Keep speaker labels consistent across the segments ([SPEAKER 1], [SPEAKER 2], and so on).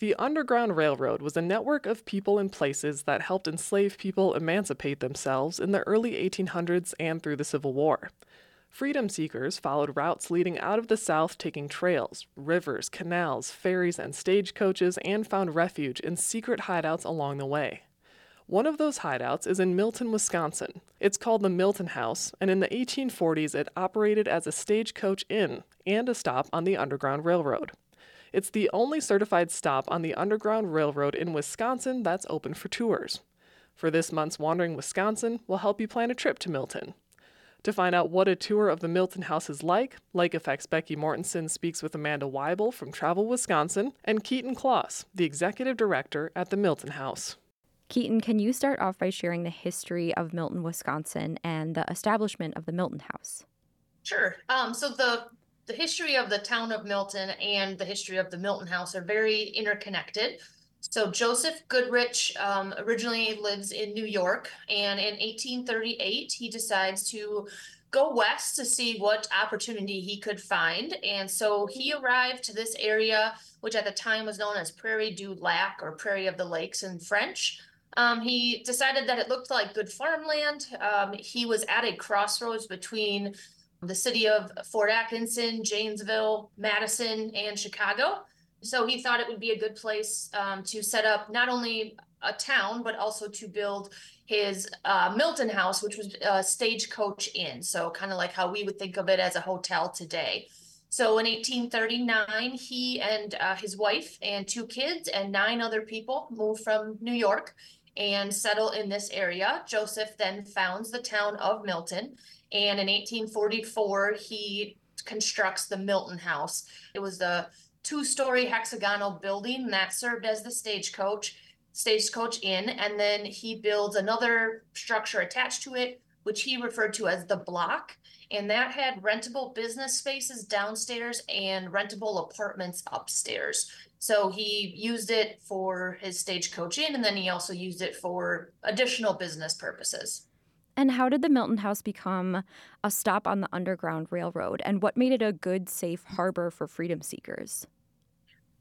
[SPEAKER 1] The Underground Railroad was a network of people and places that helped enslaved people emancipate themselves in the early 1800s and through the Civil War. Freedom seekers followed routes leading out of the South, taking trails, rivers, canals, ferries, and stagecoaches, and found refuge in secret hideouts along the way. One of those hideouts is in Milton, Wisconsin. It's called the Milton House, and in the 1840s it operated as a stagecoach inn and a stop on the Underground Railroad. It's the only certified stop on the Underground Railroad in Wisconsin that's open for tours. For this month's Wandering Wisconsin, we'll help you plan a trip to Milton. To find out what a tour of the Milton House is like, Lake Effect's Becky Mortensen speaks with Amanda Weibel from Travel Wisconsin and Keaton Kloss, the executive director at the Milton House.
[SPEAKER 2] Keaton, can you start off by sharing the history of Milton, Wisconsin and the establishment of the Milton House?
[SPEAKER 3] Sure. Um, so the the history of the town of Milton and the history of the Milton House are very interconnected. So Joseph Goodrich um, originally lives in New York, and in 1838 he decides to go west to see what opportunity he could find. And so he arrived to this area, which at the time was known as Prairie du Lac or Prairie of the Lakes in French. Um, he decided that it looked like good farmland. Um, he was at a crossroads between the city of Fort Atkinson, Janesville, Madison, and Chicago. So he thought it would be a good place um, to set up not only a town, but also to build his uh, Milton House, which was a stagecoach inn. So kind of like how we would think of it as a hotel today. So in 1839, he and uh, his wife and two kids and nine other people moved from New York and settle in this area. Joseph then founds the town of Milton and in 1844, he constructs the Milton House. It was a two story hexagonal building that served as the stagecoach, stagecoach inn. And then he builds another structure attached to it, which he referred to as the block. And that had rentable business spaces downstairs and rentable apartments upstairs. So he used it for his stagecoach inn, and then he also used it for additional business purposes.
[SPEAKER 2] And how did the Milton House become a stop on the Underground Railroad? And what made it a good, safe harbor for freedom seekers?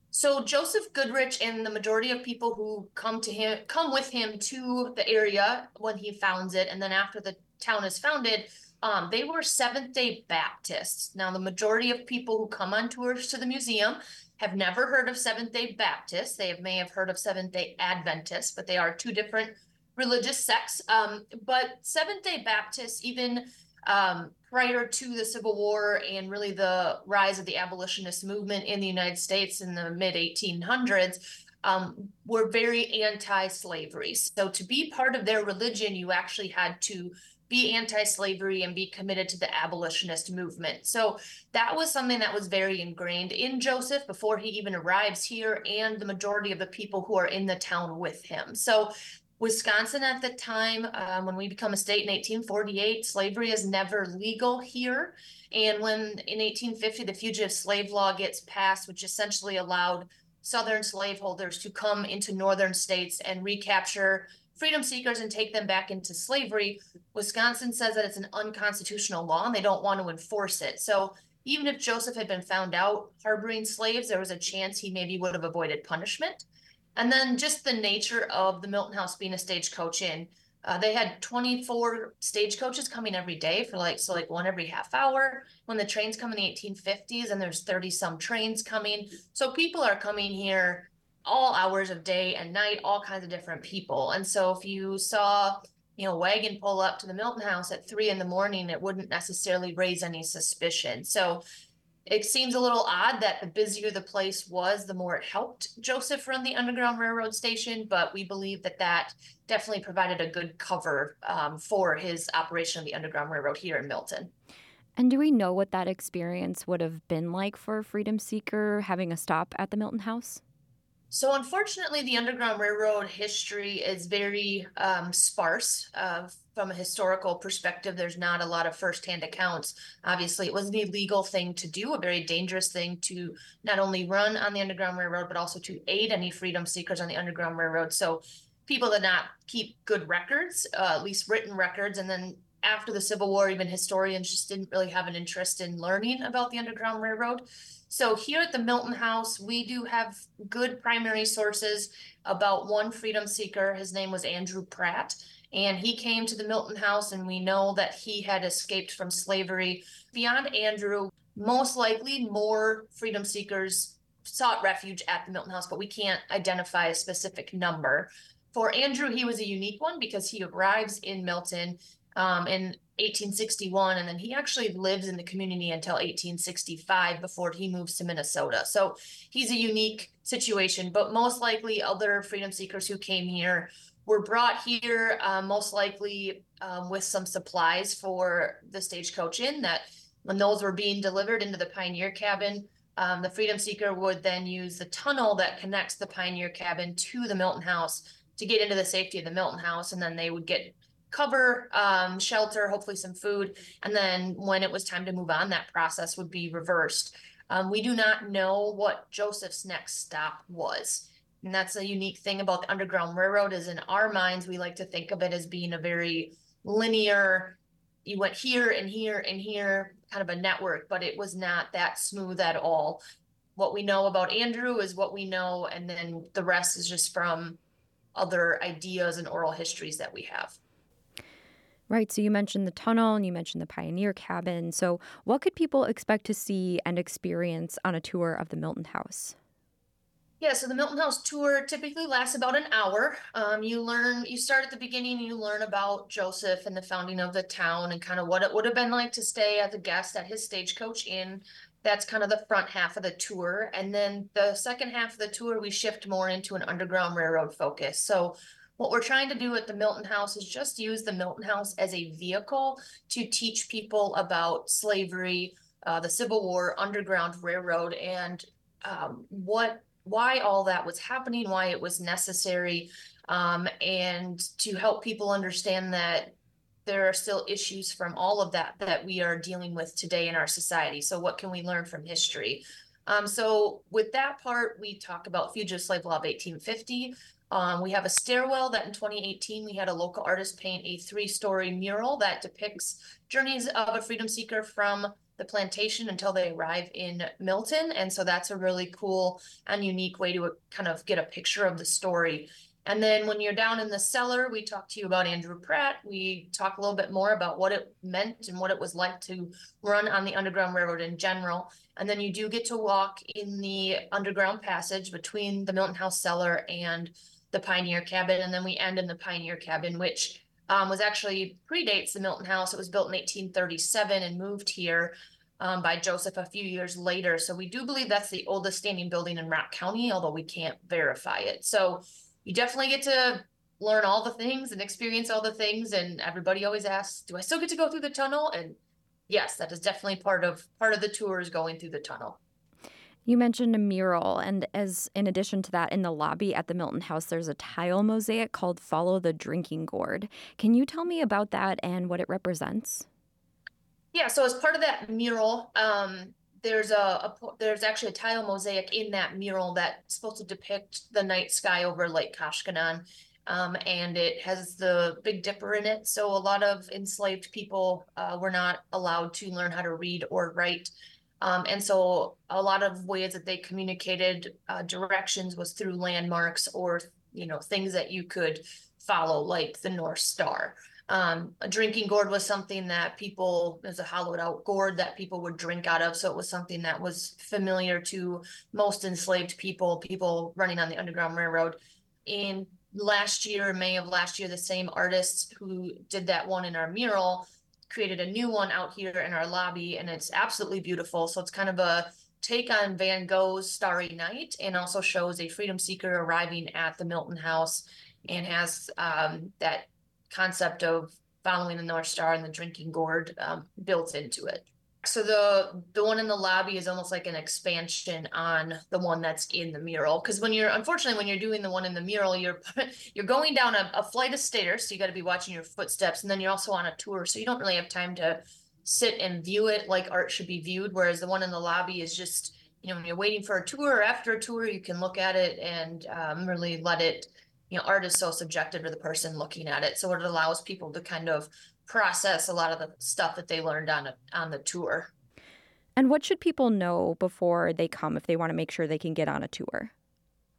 [SPEAKER 3] So Joseph Goodrich and the majority of people who come to him come with him to the area when he founds it, and then after the town is founded, um, they were Seventh Day Baptists. Now, the majority of people who come on tours to the museum have never heard of Seventh Day Baptists. They may have heard of Seventh Day Adventists, but they are two different religious sects. Um, but Seventh day Baptists, even um, prior to the Civil War and really the rise of the abolitionist movement in the United States in the mid 1800s, um, were very anti slavery. So to be part of their religion, you actually had to be anti-slavery and be committed to the abolitionist movement. So that was something that was very ingrained in Joseph before he even arrives here and the majority of the people who are in the town with him. So Wisconsin at the time, um, when we become a state in 1848, slavery is never legal here. And when in 1850 the fugitive slave law gets passed, which essentially allowed Southern slaveholders to come into Northern states and recapture freedom seekers and take them back into slavery, Wisconsin says that it's an unconstitutional law and they don't want to enforce it. So even if Joseph had been found out harboring slaves, there was a chance he maybe would have avoided punishment. And then just the nature of the Milton House being a stagecoach inn. Uh, they had 24 stagecoaches coming every day for like so like one every half hour. When the trains come in the 1850s and there's 30 some trains coming. So people are coming here all hours of day and night all kinds of different people. And so if you saw you know wagon pull up to the milton house at three in the morning it wouldn't necessarily raise any suspicion. So it seems a little odd that the busier the place was, the more it helped Joseph run the Underground Railroad station, but we believe that that definitely provided a good cover um, for his operation of the Underground Railroad here in Milton.
[SPEAKER 2] And do we know what that experience would have been like for a freedom seeker having a stop at the Milton House?
[SPEAKER 3] So, unfortunately, the Underground Railroad history is very um, sparse. Uh, from a historical perspective, there's not a lot of firsthand accounts. Obviously, it was an illegal thing to do, a very dangerous thing to not only run on the Underground Railroad, but also to aid any freedom seekers on the Underground Railroad. So, people did not keep good records, uh, at least written records, and then after the Civil War, even historians just didn't really have an interest in learning about the Underground Railroad. So here at the Milton House, we do have good primary sources about one freedom seeker. His name was Andrew Pratt. And he came to the Milton House, and we know that he had escaped from slavery. Beyond Andrew, most likely more freedom seekers sought refuge at the Milton House, but we can't identify a specific number. For Andrew, he was a unique one because he arrives in Milton um, in 1861, and then he actually lives in the community until 1865 before he moves to Minnesota. So he's a unique situation, but most likely other freedom seekers who came here were brought here, uh, most likely um, with some supplies for the stagecoach in that when those were being delivered into the pioneer cabin, um, the freedom seeker would then use the tunnel that connects the pioneer cabin to the Milton House to get into the safety of the Milton House, and then they would get cover, um, shelter, hopefully some food, and then when it was time to move on, that process would be reversed. Um, we do not know what Joseph's next stop was. And that's a unique thing about the Underground Railroad is in our minds, we like to think of it as being a very linear, you went here and here and here, kind of a network, but it was not that smooth at all. What we know about Andrew is what we know, and then the rest is just from other ideas and oral histories that we have.
[SPEAKER 2] Right. So you mentioned the tunnel and you mentioned the pioneer cabin. So, what could people expect to see and experience on a tour of the Milton House?
[SPEAKER 3] Yeah, so the Milton House tour typically lasts about an hour. Um, you learn, you start at the beginning, and you learn about Joseph and the founding of the town and kind of what it would have been like to stay as a guest at his stagecoach inn. That's kind of the front half of the tour. And then the second half of the tour, we shift more into an Underground Railroad focus. So what we're trying to do at the Milton House is just use the Milton House as a vehicle to teach people about slavery, uh, the Civil War, Underground Railroad, and um, what why all that was happening, why it was necessary, um, and to help people understand that there are still issues from all of that that we are dealing with today in our society. So, what can we learn from history? Um, so, with that part, we talk about Fugitive Slave Law of 1850. Um, we have a stairwell that in 2018 we had a local artist paint a three-story mural that depicts journeys of a freedom seeker from the plantation until they arrive in Milton. And so that's a really cool and unique way to uh, kind of get a picture of the story. And then when you're down in the cellar, we talk to you about Andrew Pratt. We talk a little bit more about what it meant and what it was like to run on the Underground Railroad in general. And then you do get to walk in the underground passage between the Milton House cellar and the Pioneer Cabin. And then we end in the Pioneer Cabin, which um, was actually predates the Milton House. It was built in 1837 and moved here um, by Joseph a few years later. So we do believe that's the oldest standing building in Rock County, although we can't verify it. So you definitely get to learn all the things and experience all the things. And everybody always asks, "Do I still get to go through the tunnel?" And yes, that is definitely part of part of the tour is going through the tunnel.
[SPEAKER 2] You mentioned a mural, and as in addition to that, in the lobby at the Milton House, there's a tile mosaic called "Follow the Drinking Gourd." Can you tell me about that and what it represents?
[SPEAKER 3] Yeah, so as part of that mural, um, there's a, a there's actually a tile mosaic in that mural that's supposed to depict the night sky over Lake Koshkonong. Um, and it has the Big Dipper in it. So a lot of enslaved people uh, were not allowed to learn how to read or write. Um, and so a lot of ways that they communicated uh, directions was through landmarks or, you know, things that you could follow, like the North Star. Um, a drinking gourd was something that people, there's a hollowed out gourd that people would drink out of. So it was something that was familiar to most enslaved people, people running on the Underground Railroad. In last year, May of last year, the same artist who did that one in our mural created a new one out here in our lobby and it's absolutely beautiful. So it's kind of a take on Van Gogh's Starry Night and also shows a freedom seeker arriving at the Milton House and has um, that concept of following the North Star and the drinking gourd um, built into it so the the one in the lobby is almost like an expansion on the one that's in the mural. Because when you're unfortunately when you're doing the one in the mural you're you're going down a, a flight of stairs so you got to be watching your footsteps and then you're also on a tour so you don't really have time to sit and view it like art should be viewed whereas the one in the lobby is just you know when you're waiting for a tour or after a tour you can look at it and um, really let it you know art is so subjective to the person looking at it so it allows people to kind of process a lot of the stuff that they learned on a, on the tour.
[SPEAKER 2] And what should people know before they come if they want to make sure they can get on a tour?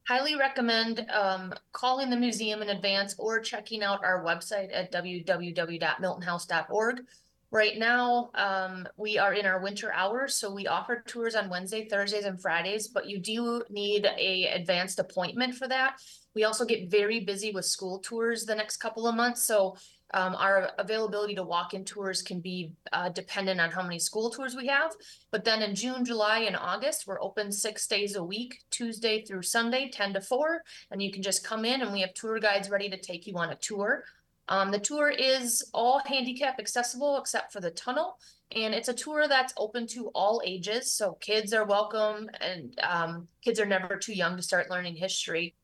[SPEAKER 3] Highly recommend um, calling the museum in advance or checking out our website at www.miltonhouse.org. Right now, um, we are in our winter hours, so we offer tours on Wednesday, Thursdays, and Fridays, but you do need a advanced appointment for that. We also get very busy with school tours the next couple of months, so um, our availability to walk-in tours can be uh, dependent on how many school tours we have. But then in June, July, and August, we're open six days a week, Tuesday through Sunday, 10 to 4. And you can just come in and we have tour guides ready to take you on a tour. Um, the tour is all handicap accessible except for the tunnel. And it's a tour that's open to all ages. So kids are welcome and um, kids are never too young to start learning history.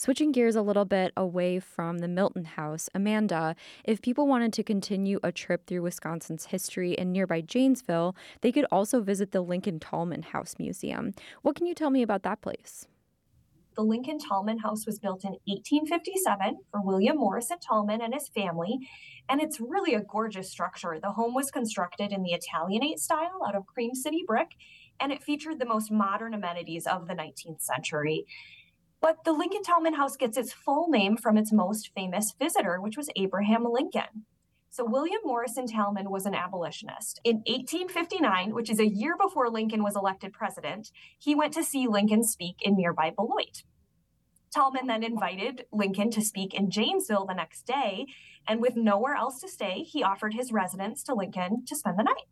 [SPEAKER 2] Switching gears a little bit away from the Milton House, Amanda, if people wanted to continue a trip through Wisconsin's history in nearby Janesville, they could also visit the Lincoln Tallman House Museum. What can you tell me about that place?
[SPEAKER 4] The Lincoln Tallman House was built in 1857 for William Morrison Tallman and his family, and it's really a gorgeous structure. The home was constructed in the Italianate style out of Cream City brick, and it featured the most modern amenities of the 19th century. But the Lincoln Tallman House gets its full name from its most famous visitor, which was Abraham Lincoln. So, William Morrison Tallman was an abolitionist. In 1859, which is a year before Lincoln was elected president, he went to see Lincoln speak in nearby Beloit. Tallman then invited Lincoln to speak in Janesville the next day, and with nowhere else to stay, he offered his residence to Lincoln to spend the night.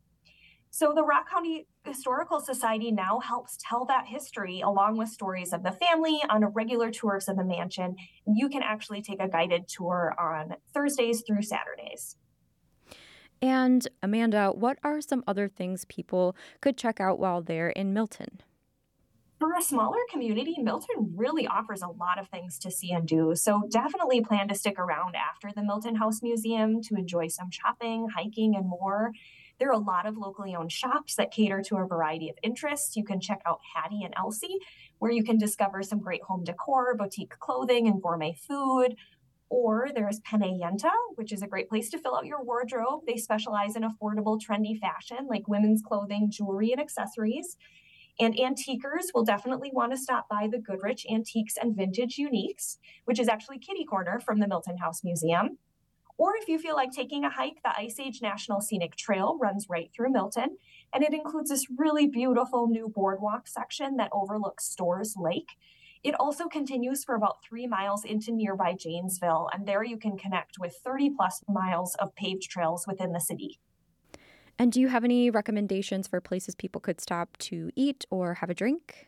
[SPEAKER 4] So the Rock County Historical Society now helps tell that history along with stories of the family on regular tours of the mansion. You can actually take a guided tour on Thursdays through Saturdays.
[SPEAKER 2] And Amanda, what are some other things people could check out while they're in Milton?
[SPEAKER 4] For a smaller community, Milton really offers a lot of things to see and do. So definitely plan to stick around after the Milton House Museum to enjoy some shopping, hiking, and more. There are a lot of locally owned shops that cater to a variety of interests. You can check out Hattie and Elsie, where you can discover some great home decor, boutique clothing, and gourmet food. Or there's Penne Yenta, which is a great place to fill out your wardrobe. They specialize in affordable, trendy fashion like women's clothing, jewelry, and accessories. And antiquers will definitely want to stop by the Goodrich Antiques and Vintage Uniques, which is actually kitty corner from the Milton House Museum. Or if you feel like taking a hike, the Ice Age National Scenic Trail runs right through Milton, and it includes this really beautiful new boardwalk section that overlooks Storrs Lake. It also continues for about three miles into nearby Janesville, and there you can connect with 30 plus miles of paved trails within the city.
[SPEAKER 2] And do you have any recommendations for places people could stop to eat or have a drink?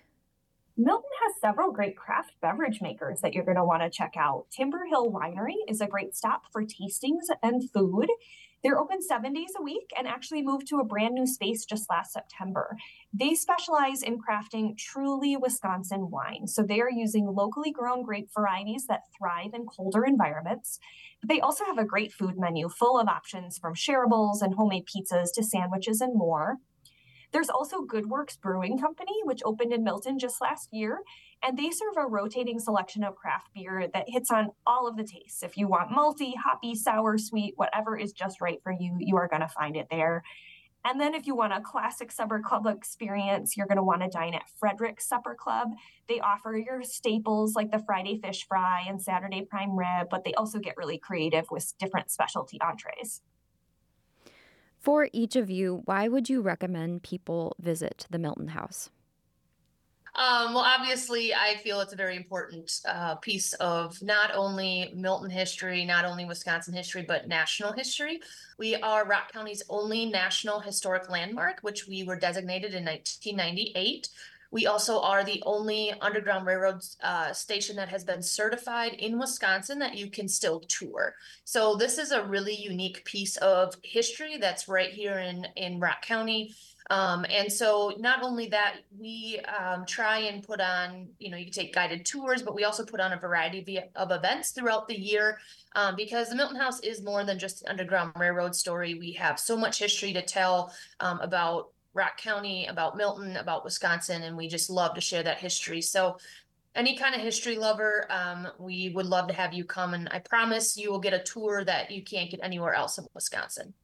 [SPEAKER 4] Milton has several great craft beverage makers that you're going to want to check out. Timber Hill Winery is a great stop for tastings and food. They're open seven days a week and actually moved to a brand new space just last September. They specialize in crafting truly Wisconsin wine. So they are using locally grown grape varieties that thrive in colder environments. But they also have a great food menu full of options from shareables and homemade pizzas to sandwiches and more. There's also Good Works Brewing Company, which opened in Milton just last year, and they serve a rotating selection of craft beer that hits on all of the tastes. If you want malty, hoppy, sour, sweet, whatever is just right for you, you are going to find it there. And then if you want a classic supper club experience, you're going to want to dine at Frederick's Supper Club. They offer your staples like the Friday fish fry and Saturday prime rib, but they also get really creative with different specialty entrees.
[SPEAKER 2] For each of you, why would you recommend people visit the Milton House?
[SPEAKER 3] Um, well, obviously, I feel it's a very important uh, piece of not only Milton history, not only Wisconsin history, but national history. We are Rock County's only national historic landmark, which we were designated in 1998. We also are the only Underground Railroad uh, station that has been certified in Wisconsin that you can still tour. So this is a really unique piece of history that's right here in, in Rock County. Um, and so not only that, we um, try and put on, you know, you can take guided tours, but we also put on a variety of events throughout the year um, because the Milton House is more than just an Underground Railroad story. We have so much history to tell um, about Rock County, about Milton, about Wisconsin, and we just love to share that history. So any kind of history lover, um, we would love to have you come and I promise you will get a tour that you can't get anywhere else in Wisconsin.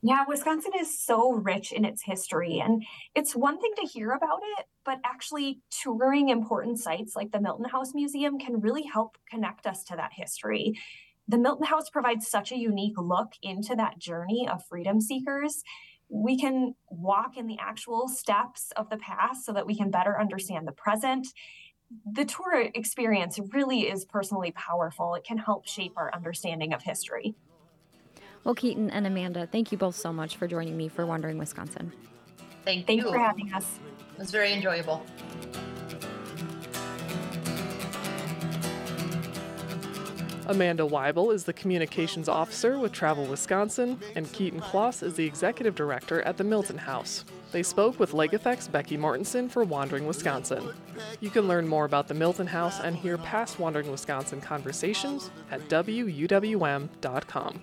[SPEAKER 4] Yeah, Wisconsin is so rich in its history, and it's one thing to hear about it, but actually touring important sites like the Milton House Museum can really help connect us to that history. The Milton House provides such a unique look into that journey of freedom seekers. We can walk in the actual steps of the past so that we can better understand the present. The tour experience really is personally powerful. It can help shape our understanding of history.
[SPEAKER 2] Well, Keaton and Amanda, thank you both so much for joining me for Wandering Wisconsin.
[SPEAKER 3] Thank you.
[SPEAKER 4] Thanks
[SPEAKER 3] you.
[SPEAKER 4] for having us.
[SPEAKER 3] It was very enjoyable.
[SPEAKER 1] Amanda Weibel is the communications officer with Travel Wisconsin, and Keaton Kloss is the executive director at the Milton House. They spoke with Lake Effect's Becky Mortensen for Wandering Wisconsin. You can learn more about the Milton House and hear past Wandering Wisconsin conversations at WUWM.com.